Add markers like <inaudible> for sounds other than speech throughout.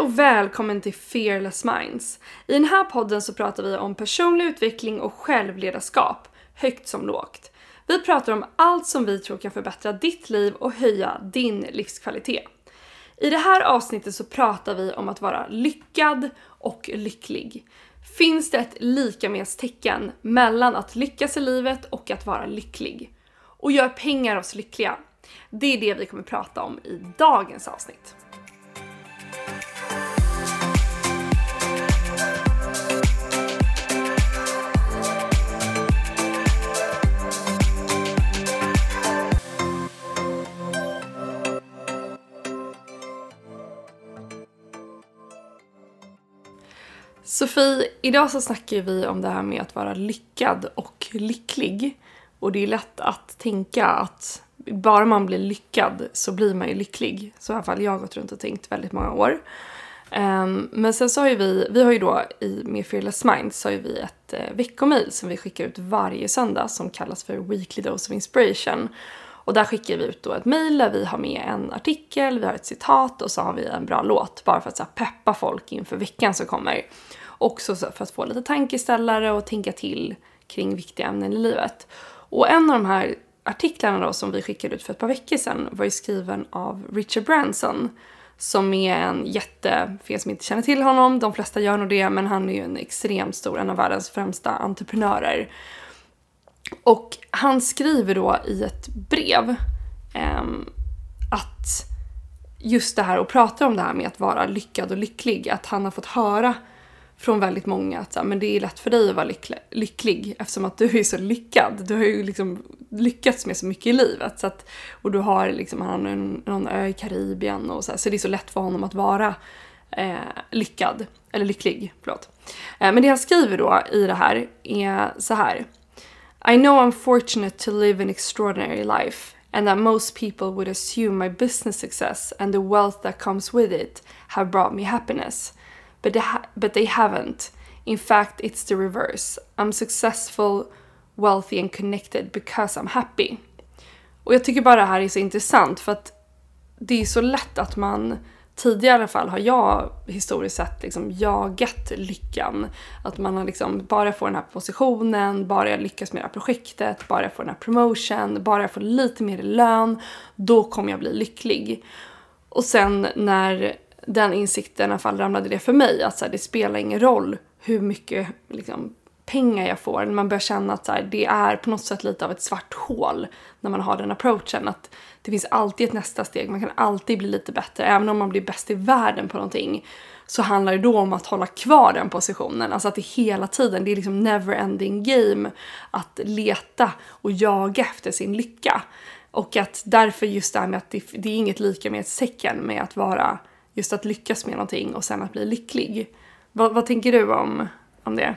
och välkommen till Fearless Minds. I den här podden så pratar vi om personlig utveckling och självledarskap, högt som lågt. Vi pratar om allt som vi tror kan förbättra ditt liv och höja din livskvalitet. I det här avsnittet så pratar vi om att vara lyckad och lycklig. Finns det ett lika-med-tecken mellan att lyckas i livet och att vara lycklig? Och gör pengar oss lyckliga? Det är det vi kommer prata om i dagens avsnitt. Sofie, idag så snackar vi om det här med att vara lyckad och lycklig. Och det är lätt att tänka att bara man blir lyckad så blir man ju lycklig. Så i alla fall jag har gått runt och tänkt väldigt många år. Um, men sen så har ju vi, vi har ju då i med Fearless Minds så har ju vi ett uh, veckomail som vi skickar ut varje söndag som kallas för Weekly Dose of Inspiration. Och där skickar vi ut då ett mail där vi har med en artikel, vi har ett citat och så har vi en bra låt bara för att så här, peppa folk inför veckan som kommer. Också för att få lite tankeställare och tänka till kring viktiga ämnen i livet. Och en av de här artiklarna då som vi skickade ut för ett par veckor sedan var ju skriven av Richard Branson som är en jätte, för er som inte känner till honom, de flesta gör nog det, men han är ju en extremt stor, en av världens främsta entreprenörer. Och han skriver då i ett brev eh, att just det här och pratar om det här med att vara lyckad och lycklig, att han har fått höra från väldigt många att så här, men det är lätt för dig att vara lycklig, lycklig eftersom att du är så lyckad. Du har ju liksom lyckats med så mycket i livet. Så att, och du har liksom, han har en, någon ö i Karibien och så här, så det är så lätt för honom att vara eh, lyckad. Eller lycklig, förlåt. Eh, men det han skriver då i det här är så här. I know I'm fortunate to live an extraordinary life and that most people would assume my business success and the wealth that comes with it have brought me happiness. but they, ha- but they haven't. In fact, it's the reverse. I'm successful, wealthy and connected because I'm happy. Och jag tycker bara det här är så intressant för att det är så lätt att man tidigare i alla fall har jag historiskt sett liksom jagat lyckan. Att man har liksom, bara jag får den här positionen, bara jag lyckas med det här projektet, bara jag får den här promotion, bara jag får lite mer lön, då kommer jag bli lycklig. Och sen när den insikten i alla fall ramlade det för mig att så här, det spelar ingen roll hur mycket liksom, pengar jag får. Man börjar känna att så här, det är på något sätt lite av ett svart hål när man har den approachen. Att det finns alltid ett nästa steg, man kan alltid bli lite bättre. Även om man blir bäst i världen på någonting så handlar det då om att hålla kvar den positionen. Alltså att det hela tiden, det är liksom never ending game att leta och jaga efter sin lycka. Och att därför just det här med att det, det är inget lika med ett tecken med att vara just att lyckas med någonting och sen att bli lycklig. Vad, vad tänker du om, om det?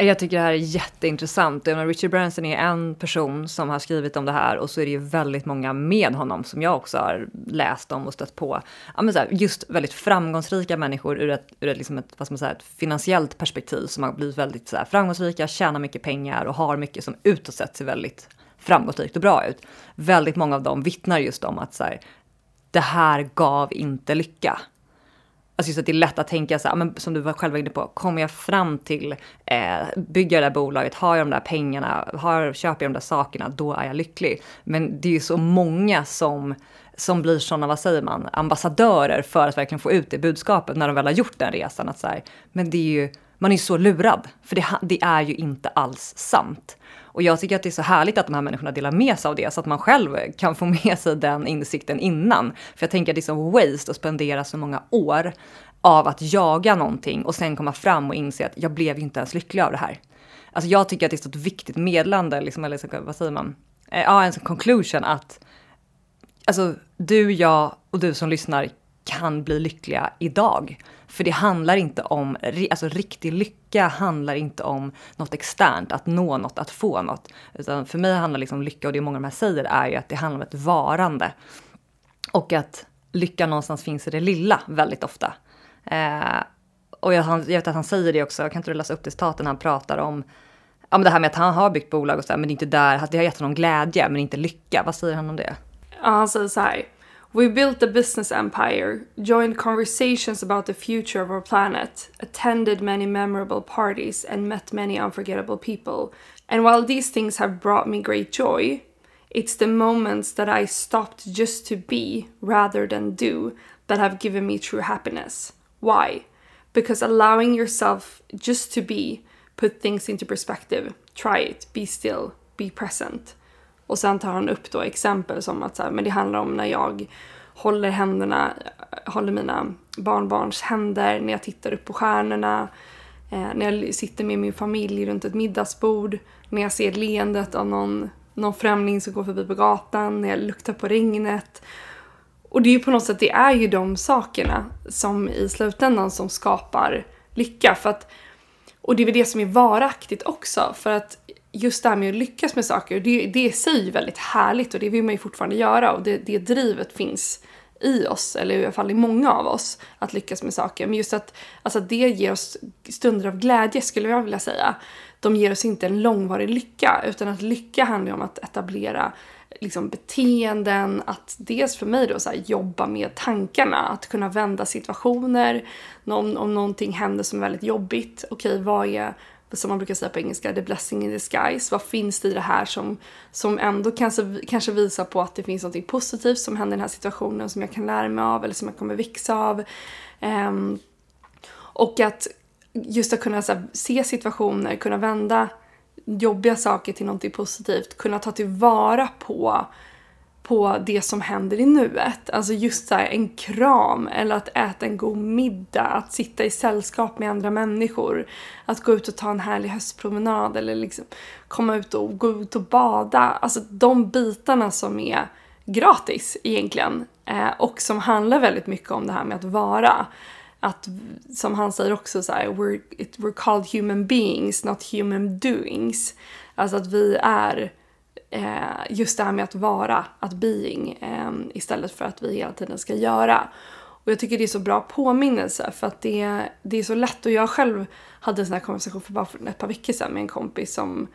Jag tycker det här är jätteintressant. Richard Branson är en person som har skrivit om det här och så är det ju väldigt många med honom som jag också har läst om och stött på. Ja, men så här, just väldigt framgångsrika människor ur ett, ur ett, liksom ett, vad ska man säga, ett finansiellt perspektiv som har blivit väldigt så här, framgångsrika, tjänar mycket pengar och har mycket som utåt sett ser väldigt framgångsrikt och bra ut. Väldigt många av dem vittnar just om att så här, det här gav inte lycka. Alltså just att det är lätt att tänka så här, ah, men som du var själv inne på, kommer jag fram till, eh, bygga det där bolaget, har jag de där pengarna, har, köper jag de där sakerna, då är jag lycklig. Men det är ju så många som, som blir sådana, vad säger man, ambassadörer för att verkligen få ut det budskapet när de väl har gjort den resan. Att så här, men det är ju, man är ju så lurad, för det, det är ju inte alls sant. Och jag tycker att det är så härligt att de här människorna delar med sig av det så att man själv kan få <laughs> med sig den insikten innan. För jag tänker att det är som waste att spendera så många år av att jaga någonting och sen komma fram och inse att jag blev ju inte ens lycklig av det här. Alltså jag tycker att det är så ett viktigt medlande, liksom, eller vad säger man? Eh, ja, en sån conclusion att alltså du, jag och du som lyssnar kan bli lyckliga idag. För det handlar inte om, alltså riktig lycka handlar inte om något externt, att nå något, att få något. Utan för mig handlar liksom lycka, och det många av de här säger, är ju att det handlar om ett varande. Och att lycka någonstans finns i det lilla väldigt ofta. Eh, och jag, jag, vet att han säger det också, kan inte du läsa upp det citatet när han pratar om ja, men det här med att han har byggt bolag och så här, men det är inte där, det har gett honom glädje men inte lycka. Vad säger han om det? Ja, han säger så här. We built a business empire, joined conversations about the future of our planet, attended many memorable parties, and met many unforgettable people. And while these things have brought me great joy, it's the moments that I stopped just to be rather than do that have given me true happiness. Why? Because allowing yourself just to be put things into perspective. Try it, be still, be present. Och sen tar han upp då exempel som att så här, men det handlar om när jag håller händerna, håller mina barnbarns händer, när jag tittar upp på stjärnorna, eh, när jag sitter med min familj runt ett middagsbord, när jag ser leendet av någon, någon främling som går förbi på gatan, när jag luktar på regnet. Och det är ju på något sätt, det är ju de sakerna som i slutändan som skapar lycka. För att, och det är väl det som är varaktigt också. För att just det här med att lyckas med saker, det, det i sig är väldigt härligt och det vill man ju fortfarande göra och det, det drivet finns i oss, eller i alla fall i många av oss, att lyckas med saker. Men just att alltså, det ger oss stunder av glädje skulle jag vilja säga. De ger oss inte en långvarig lycka, utan att lycka handlar om att etablera liksom, beteenden, att dels för mig då så här, jobba med tankarna, att kunna vända situationer. Om, om någonting händer som är väldigt jobbigt, okej okay, vad är som man brukar säga på engelska, the blessing in disguise. Vad finns det i det här som, som ändå kanske, kanske visar på att det finns något positivt som händer i den här situationen som jag kan lära mig av eller som jag kommer växa av. Um, och att just att kunna här, se situationer, kunna vända jobbiga saker till något positivt, kunna ta tillvara på på det som händer i nuet. Alltså just så här, en kram eller att äta en god middag, att sitta i sällskap med andra människor, att gå ut och ta en härlig höstpromenad eller liksom komma ut och gå ut och bada. Alltså de bitarna som är gratis egentligen eh, och som handlar väldigt mycket om det här med att vara. Att, som han säger också så här, we're, it, we're called human beings, not human doings. Alltså att vi är Eh, just det här med att vara, att being, eh, istället för att vi hela tiden ska göra. Och jag tycker det är så bra påminnelse för att det, det är så lätt och jag själv hade en sån här konversation för bara för ett par veckor sedan med en kompis som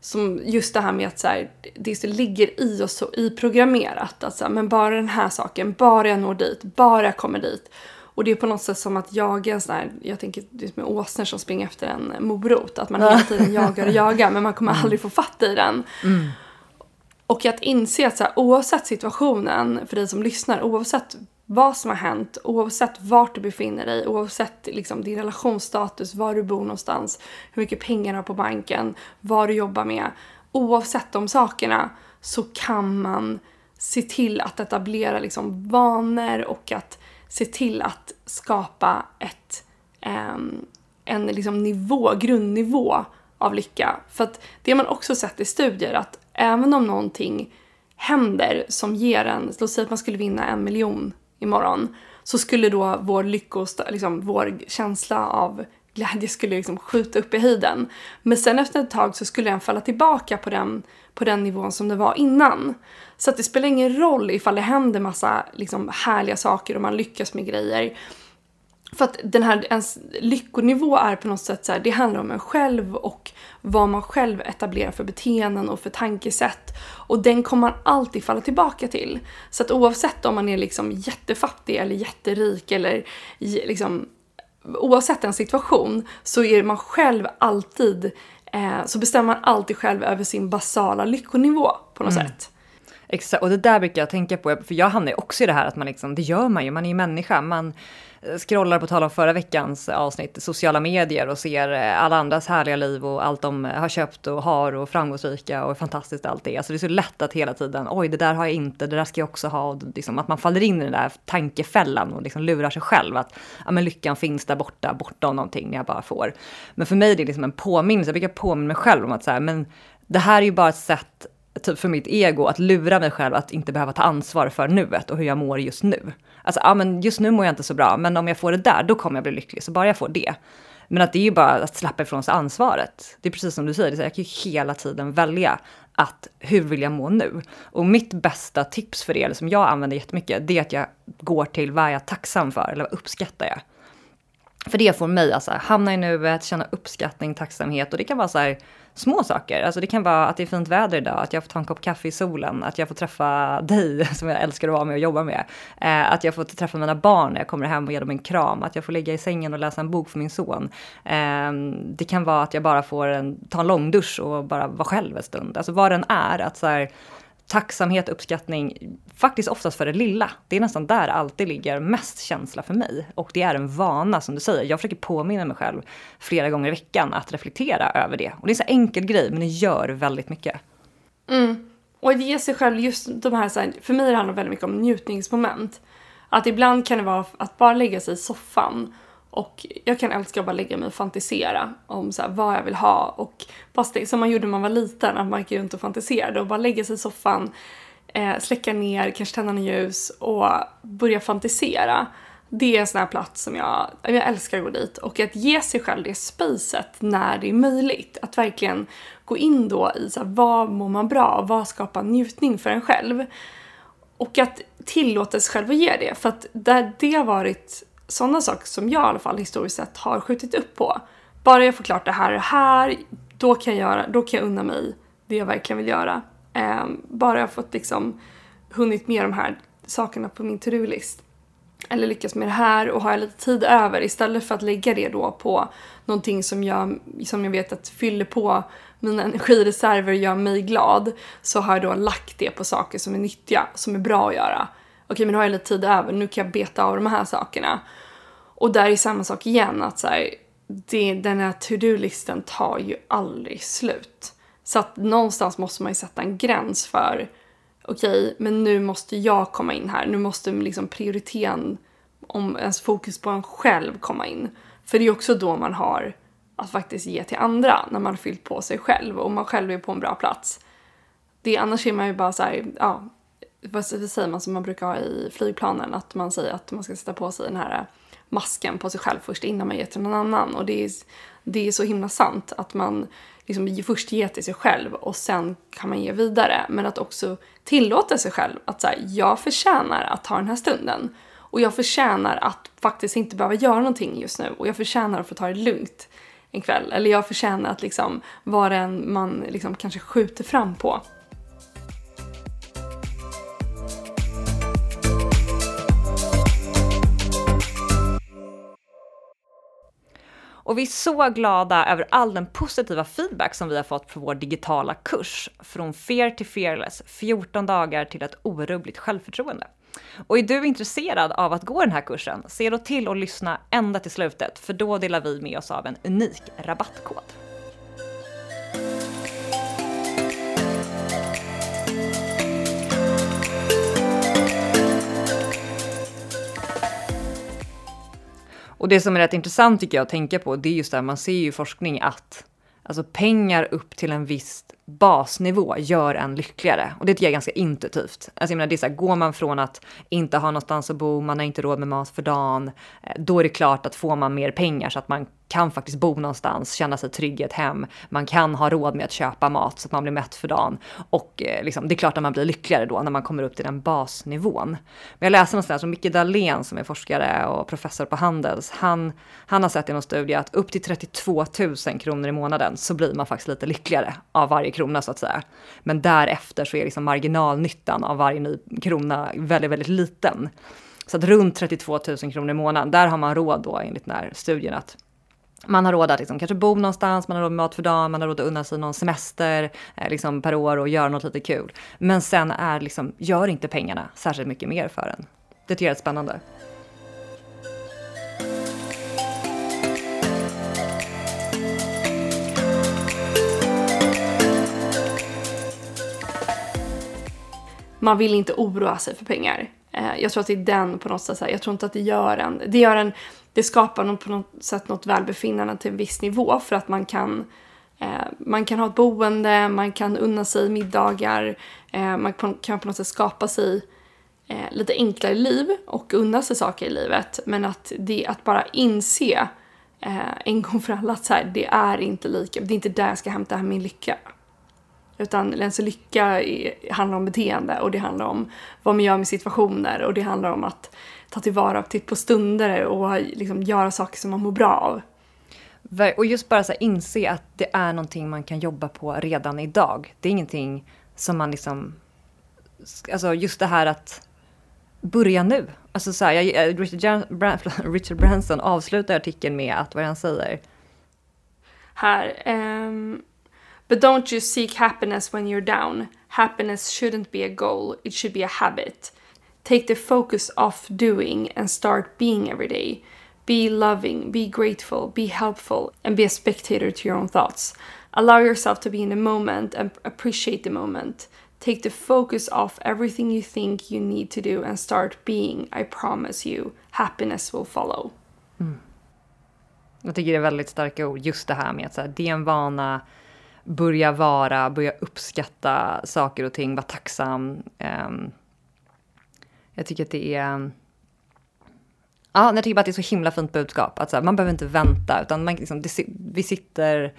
som just det här med att så här, det ligger i oss så i programmerat att så här, men bara den här saken, bara jag når dit, bara jag kommer dit. Och det är på något sätt som att jaga sån här, jag tänker det är som åsnor som springer efter en morot. Att man hela tiden jagar och jagar men man kommer mm. aldrig få fatt i den. Mm. Och att inse att så här, oavsett situationen för dig som lyssnar, oavsett vad som har hänt, oavsett vart du befinner dig, oavsett liksom, din relationsstatus, var du bor någonstans, hur mycket pengar du har på banken, vad du jobbar med. Oavsett de sakerna så kan man se till att etablera liksom, vanor och att se till att skapa ett, en, en liksom nivå, grundnivå av lycka. För att det har man också sett i studier att även om någonting händer som ger en, låt säga att man skulle vinna en miljon imorgon, så skulle då vår lyckost, liksom vår känsla av glädje skulle liksom skjuta upp i höjden. Men sen efter ett tag så skulle den falla tillbaka på den, på den nivån som det var innan. Så att det spelar ingen roll ifall det händer massa liksom, härliga saker och man lyckas med grejer. För att den här, ens lyckonivå är på något sätt så här, det handlar om en själv och vad man själv etablerar för beteenden och för tankesätt. Och den kommer man alltid falla tillbaka till. Så att oavsett om man är liksom jättefattig eller jätterik eller liksom oavsett en situation så är man själv alltid, eh, så bestämmer man alltid själv över sin basala lyckonivå på något mm. sätt. Exakt, och det där brukar jag tänka på, för jag hamnar ju också i det här att man liksom, det gör man ju, man är ju människa, man eh, scrollar på tal om förra veckans eh, avsnitt, sociala medier och ser eh, alla andras härliga liv och allt de har köpt och har och framgångsrika och fantastiskt allt det. Alltså det är så lätt att hela tiden, oj det där har jag inte, det där ska jag också ha. Och liksom, att man faller in i den där tankefällan och liksom lurar sig själv att ja, men lyckan finns där borta, bortom någonting när jag bara får. Men för mig är det liksom en påminnelse, jag brukar påminna mig själv om att så här, men det här är ju bara ett sätt typ för mitt ego att lura mig själv att inte behöva ta ansvar för nuet och hur jag mår just nu. Alltså, ja men just nu mår jag inte så bra, men om jag får det där, då kommer jag bli lycklig. Så bara jag får det. Men att det är ju bara att släppa ifrån sig ansvaret. Det är precis som du säger, jag kan ju hela tiden välja att hur vill jag må nu? Och mitt bästa tips för er, som jag använder jättemycket, det är att jag går till vad är jag tacksam för eller vad uppskattar jag? För det får mig att alltså, hamna i nuet, känna uppskattning, tacksamhet och det kan vara så här små saker. Alltså det kan vara att det är fint väder idag, att jag får ta en kopp kaffe i solen, att jag får träffa dig <laughs> som jag älskar att vara med och jobba med. Eh, att jag får träffa mina barn när jag kommer hem och ge dem en kram, att jag får ligga i sängen och läsa en bok för min son. Eh, det kan vara att jag bara får en, ta en långdusch och bara vara själv en stund. Alltså vad den är, att så här, tacksamhet, uppskattning, faktiskt oftast för det lilla. Det är nästan där alltid ligger mest känsla för mig. Och det är en vana som du säger. Jag försöker påminna mig själv flera gånger i veckan att reflektera över det. Och det är en så enkel grej, men det gör väldigt mycket. Mm. Och att ge sig själv just de här, så här, för mig handlar det väldigt mycket om njutningsmoment. Att ibland kan det vara att bara lägga sig i soffan och jag kan älska att bara lägga mig och fantisera om så vad jag vill ha. Och bara som man gjorde när man var liten, att man gick runt och fantiserade och bara lägga sig i soffan, eh, släcka ner, kanske tända en ljus och börja fantisera. Det är en sån här plats som jag, jag älskar att gå dit. Och att ge sig själv det spacet när det är möjligt. Att verkligen gå in då i så här, vad mår man bra? Vad skapar njutning för en själv? Och att tillåta sig själv att ge det. För att där det har varit sådana saker som jag i alla fall historiskt sett har skjutit upp på. Bara jag får klart det här och det här, då kan jag, göra, då kan jag unna mig det jag verkligen vill göra. Eh, bara jag fått liksom hunnit med de här sakerna på min to-do-list. Eller lyckas med det här och har jag lite tid över istället för att lägga det då på någonting som jag, som jag vet att fyller på mina <laughs> energireserver och gör mig glad. Så har jag då lagt det på saker som är nyttiga, som är bra att göra. Okej men nu har jag lite tid över, nu kan jag beta av de här sakerna. Och där är samma sak igen, att så här, det, den här to-do-listen tar ju aldrig slut. Så att någonstans måste man ju sätta en gräns för okej, okay, men nu måste jag komma in här. Nu måste liksom prioriteten om ens fokus på en själv komma in. För det är också då man har att faktiskt ge till andra, när man har fyllt på sig själv och man själv är på en bra plats. Det, annars är man ju bara så här, ja, vad säger man som man brukar ha i flygplanen, att man säger att man ska sätta på sig den här äh, masken på sig själv först innan man ger till någon annan. Och det är, det är så himla sant att man liksom först ger till sig själv och sen kan man ge vidare. Men att också tillåta sig själv att säga jag förtjänar att ta den här stunden. Och jag förtjänar att faktiskt inte behöva göra någonting just nu. Och jag förtjänar att få ta det lugnt en kväll. Eller jag förtjänar att liksom vara en man liksom kanske skjuter fram på. Och vi är så glada över all den positiva feedback som vi har fått på vår digitala kurs. Från Fear till Fearless, 14 dagar till ett orubbligt självförtroende. Och är du intresserad av att gå den här kursen, se då till att lyssna ända till slutet, för då delar vi med oss av en unik rabattkod. Och det som är rätt intressant tycker jag att tänka på, det är just det här, man ser ju i forskning att alltså pengar upp till en viss basnivå gör en lyckligare. Och det tycker jag är ganska intuitivt. Alltså jag menar, det är så här, går man från att inte ha någonstans att bo, man har inte råd med mat för dagen, eh, då är det klart att får man mer pengar så att man kan faktiskt bo någonstans, känna sig trygg i ett hem, man kan ha råd med att köpa mat så att man blir mätt för dagen. Och eh, liksom, det är klart att man blir lyckligare då när man kommer upp till den basnivån. Men jag läste någonstans, som Micke Dahlén som är forskare och professor på Handels, han, han har sett i någon studie att upp till 32 000 kronor i månaden så blir man faktiskt lite lyckligare av varje krona så att säga. Men därefter så är liksom marginalnyttan av varje ny krona väldigt, väldigt liten. Så att runt 32 000 kronor i månaden, där har man råd då enligt den här studien att man har råd att liksom kanske bo någonstans, man har råd med mat för dagen, man har råd att unna sig någon semester eh, liksom per år och göra något lite kul. Men sen är liksom, gör inte pengarna särskilt mycket mer för en. Det tycker jag är spännande. Man vill inte oroa sig för pengar. Eh, jag tror att det är den på något sätt, jag tror inte att det gör en, det gör en det skapar på något sätt något välbefinnande till en viss nivå för att man kan eh, man kan ha ett boende, man kan unna sig middagar, eh, man kan på något sätt skapa sig eh, lite enklare liv och unna sig saker i livet. Men att, det, att bara inse eh, en gång för alla att så här, det är inte lika, det är inte där jag ska hämta hem min lycka. Utan alltså lycka är, handlar om beteende och det handlar om vad man gör med situationer och det handlar om att ta tillvara på stunder och liksom göra saker som man mår bra av. Och just bara så inse att det är någonting man kan jobba på redan idag. Det är ingenting som man liksom... Alltså just det här att börja nu. Alltså så här, jag, Richard, Brand, <laughs> Richard Branson avslutar artikeln med att, vad han säger? Här. Um, But don't just seek happiness when you're down. Happiness shouldn't be a goal, it should be a habit. Take the focus off doing and start being every day. Be loving, be grateful, be helpful, and be a spectator to your own thoughts. Allow yourself to be in the moment and appreciate the moment. Take the focus off everything you think you need to do and start being. I promise you, happiness will follow. Mm. Jag tycker det är väldigt starka ord, just det här med att så här, det är en vana, börja vara, börja uppskatta saker och ting, vara tacksam. Um, jag tycker att det är Ja, jag tycker bara att det är så himla fint budskap. Att så här, man behöver inte vänta, utan man, liksom, det, vi sitter,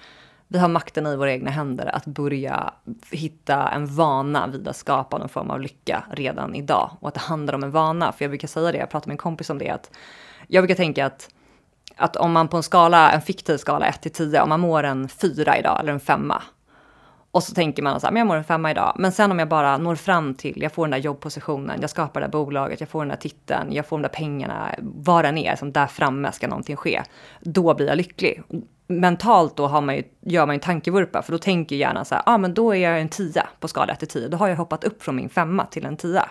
vi har makten i våra egna händer att börja hitta en vana vid att skapa någon form av lycka redan idag. Och att det handlar om en vana. För jag brukar säga det, jag pratar med en kompis om det, att jag brukar tänka att att om man på en skala, en fiktiv skala 1 till 10, om man mår en 4 idag eller en 5 och så tänker man så här, men jag mår en femma idag. Men sen om jag bara når fram till, jag får den där jobbpositionen, jag skapar det där bolaget, jag får den där titeln, jag får de där pengarna, vad den är, som där framme ska någonting ske. Då blir jag lycklig. Mentalt då har man ju, gör man ju en tankevurpa, för då tänker hjärnan så här, ja ah, men då är jag en tia på skala 1 till 10. Då har jag hoppat upp från min femma till en tia.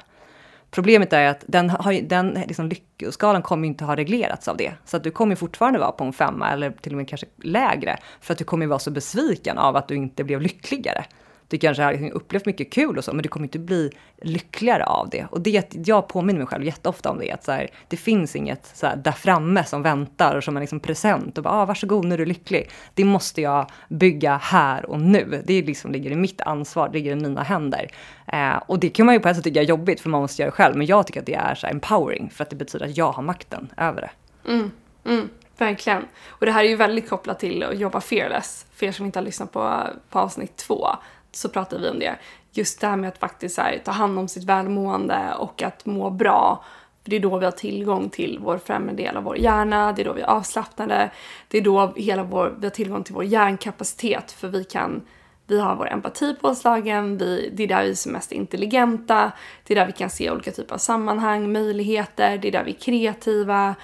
Problemet är att den, har, den liksom lyckoskalan kommer inte ha reglerats av det. Så att du kommer fortfarande vara på en femma eller till och med kanske lägre. För att du kommer vara så besviken av att du inte blev lyckligare du kanske har upplevt mycket kul och så, men du kommer inte bli lyckligare av det. Och det, jag påminner mig själv jätteofta om det, att så här, det finns inget så här, där framme som väntar och som en liksom present och bara, ah, varsågod, nu är du lycklig. Det måste jag bygga här och nu. Det liksom ligger i mitt ansvar, det ligger i mina händer. Eh, och det kan man ju på ett sätt tycka är jobbigt, för man måste göra det själv, men jag tycker att det är så här, empowering, för att det betyder att jag har makten över det. Mm, mm. Verkligen. Och det här är ju väldigt kopplat till att jobba fearless. För er som inte har lyssnat på, på avsnitt två så pratade vi om det. Just det här med att faktiskt här, ta hand om sitt välmående och att må bra. För det är då vi har tillgång till vår främre del av vår hjärna, det är då vi är avslappnade, det är då hela vår, vi har tillgång till vår hjärnkapacitet för vi kan vi har vår empati påslagen, vi, det är där vi är som mest intelligenta, det är där vi kan se olika typer av sammanhang, möjligheter, det är där vi är kreativa.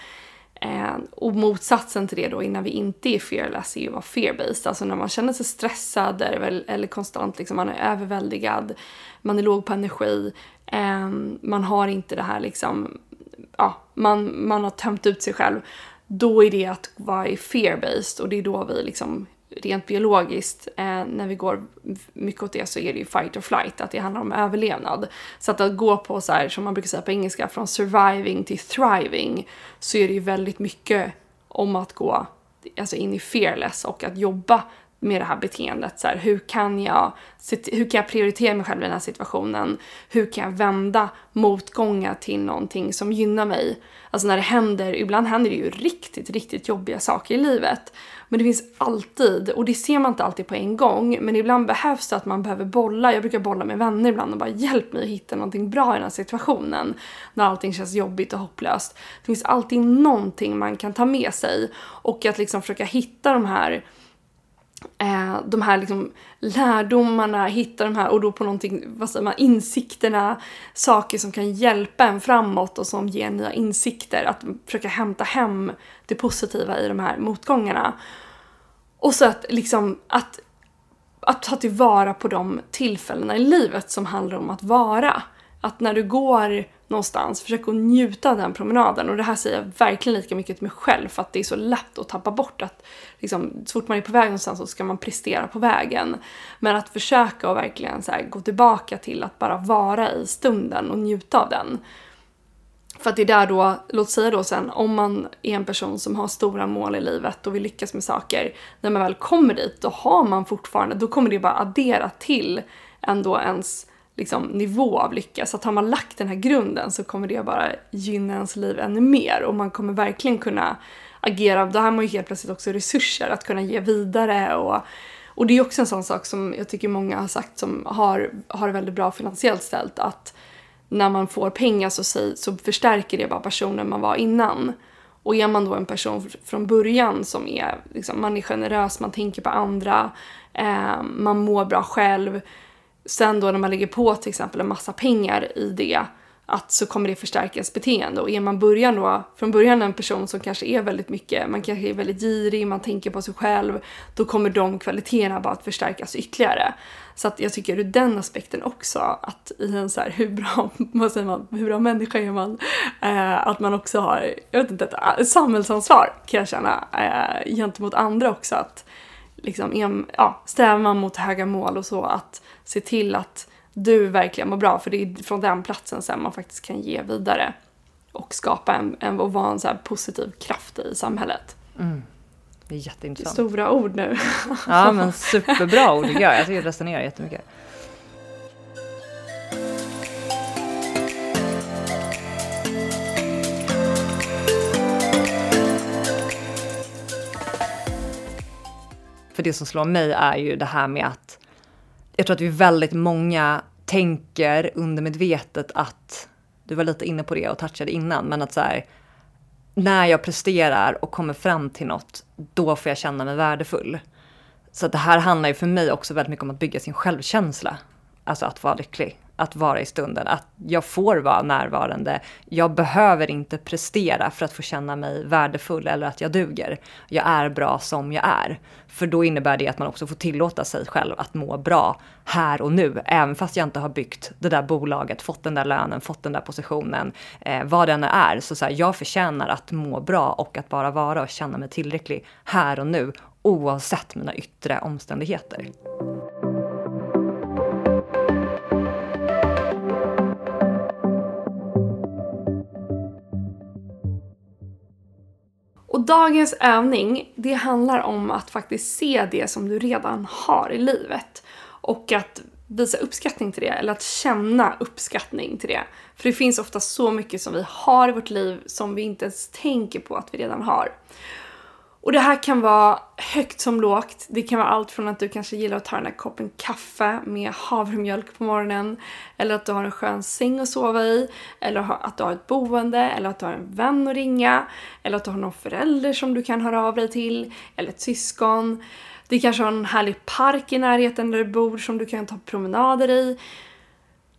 Eh, och motsatsen till det då innan vi inte är fearless är ju att vara fear-based. Alltså när man känner sig stressad eller, konstant liksom man är överväldigad, man är låg på energi, eh, man har inte det här liksom, ja, man, man har tömt ut sig själv. Då är det att vara fear-based och det är då vi liksom rent biologiskt, eh, när vi går mycket åt det så är det ju fight or flight, att det handlar om överlevnad. Så att, att gå på så här, som man brukar säga på engelska, från surviving till thriving, så är det ju väldigt mycket om att gå alltså in i fearless och att jobba med det här beteendet. Så här, hur, kan jag, hur kan jag prioritera mig själv i den här situationen? Hur kan jag vända motgångar till någonting som gynnar mig? Alltså när det händer, ibland händer det ju riktigt, riktigt jobbiga saker i livet. Men det finns alltid, och det ser man inte alltid på en gång, men ibland behövs det att man behöver bolla. Jag brukar bolla med vänner ibland och bara hjälp mig att hitta någonting bra i den här situationen. När allting känns jobbigt och hopplöst. Det finns alltid någonting man kan ta med sig och att liksom försöka hitta de här eh, de här liksom lärdomarna, hitta de här och då på någonting, vad säger man, insikterna, saker som kan hjälpa en framåt och som ger nya insikter. Att försöka hämta hem det positiva i de här motgångarna. Och så att liksom att, att ta tillvara på de tillfällena i livet som handlar om att vara. Att när du går någonstans, försök att njuta av den promenaden. Och det här säger jag verkligen lika mycket till mig själv för att det är så lätt att tappa bort att liksom, så fort man är på väg någonstans så ska man prestera på vägen. Men att försöka och verkligen så här, gå tillbaka till att bara vara i stunden och njuta av den. För att det är där då, låt säga då sen, om man är en person som har stora mål i livet och vill lyckas med saker, när man väl kommer dit, då har man fortfarande, då kommer det bara addera till ändå ens liksom, nivå av lycka. Så att har man lagt den här grunden så kommer det bara gynna ens liv ännu mer och man kommer verkligen kunna agera. Då har man ju helt plötsligt också resurser att kunna ge vidare och, Och det är också en sån sak som jag tycker många har sagt som har, har väldigt bra finansiellt ställt att när man får pengar så, sig, så förstärker det bara personen man var innan. Och är man då en person från början som är, liksom, man är generös, man tänker på andra, eh, man mår bra själv. Sen då när man lägger på till exempel en massa pengar i det, att så kommer det förstärka ens beteende. Och är man början då, från början en person som kanske är väldigt mycket, man kanske är väldigt girig, man tänker på sig själv, då kommer de kvaliteterna bara att förstärkas ytterligare. Så att jag tycker ur den aspekten också att i en så här, hur bra, <laughs> vad säger man, hur bra människa är man? Eh, att man också har, jag vet inte, ett samhällsansvar kan jag känna eh, gentemot andra också. Att liksom, ja, strävar man mot höga mål och så, att se till att du verkligen mår bra. För det är från den platsen sen man faktiskt kan ge vidare och skapa en, en och vara en så positiv kraft i samhället. Mm. Det är jätteintressant. Stora ord nu. ja men <laughs> superbra ord tycker jag. Jag tycker det resonerar jättemycket. För det som slår mig är ju det här med att jag tror att vi väldigt många tänker undermedvetet att, du var lite inne på det och touchade innan, men att så här, när jag presterar och kommer fram till något, då får jag känna mig värdefull. Så det här handlar ju för mig också väldigt mycket om att bygga sin självkänsla. Alltså att vara lycklig att vara i stunden, att jag får vara närvarande. Jag behöver inte prestera för att få känna mig värdefull eller att jag duger. Jag är bra som jag är. För då innebär det att man också får tillåta sig själv att må bra här och nu, även fast jag inte har byggt det där bolaget, fått den där lönen, fått den där positionen, eh, vad den är. Så, så här, jag förtjänar att må bra och att bara vara och känna mig tillräcklig här och nu, oavsett mina yttre omständigheter. Och dagens övning, det handlar om att faktiskt se det som du redan har i livet. Och att visa uppskattning till det, eller att känna uppskattning till det. För det finns ofta så mycket som vi har i vårt liv som vi inte ens tänker på att vi redan har. Och det här kan vara högt som lågt. Det kan vara allt från att du kanske gillar att ta den där koppen kaffe med havremjölk på morgonen, eller att du har en skön säng att sova i, eller att du har ett boende, eller att du har en vän att ringa, eller att du har någon förälder som du kan höra av dig till, eller ett syskon. Det kanske har en härlig park i närheten där du bor som du kan ta promenader i.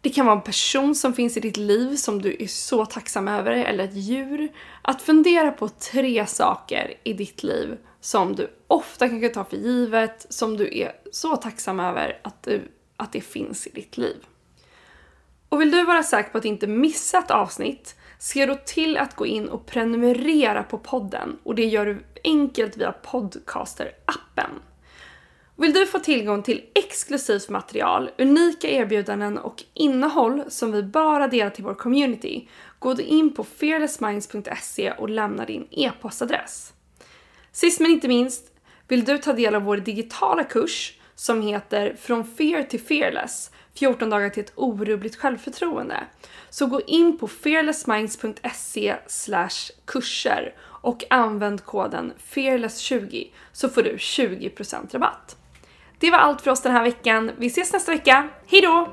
Det kan vara en person som finns i ditt liv som du är så tacksam över, eller ett djur. Att fundera på tre saker i ditt liv som du ofta kanske tar för givet, som du är så tacksam över att, du, att det finns i ditt liv. Och vill du vara säker på att inte missa ett avsnitt, se då till att gå in och prenumerera på podden och det gör du enkelt via Podcaster-appen. Vill du få tillgång till exklusivt material, unika erbjudanden och innehåll som vi bara delar till vår community, gå då in på fearlessminds.se och lämna din e-postadress. Sist men inte minst, vill du ta del av vår digitala kurs som heter Från Fear till Fearless 14 dagar till ett orubbligt självförtroende. Så gå in på fearlessminds.se kurser och använd koden fearless20 så får du 20% rabatt. Det var allt för oss den här veckan. Vi ses nästa vecka. Hejdå!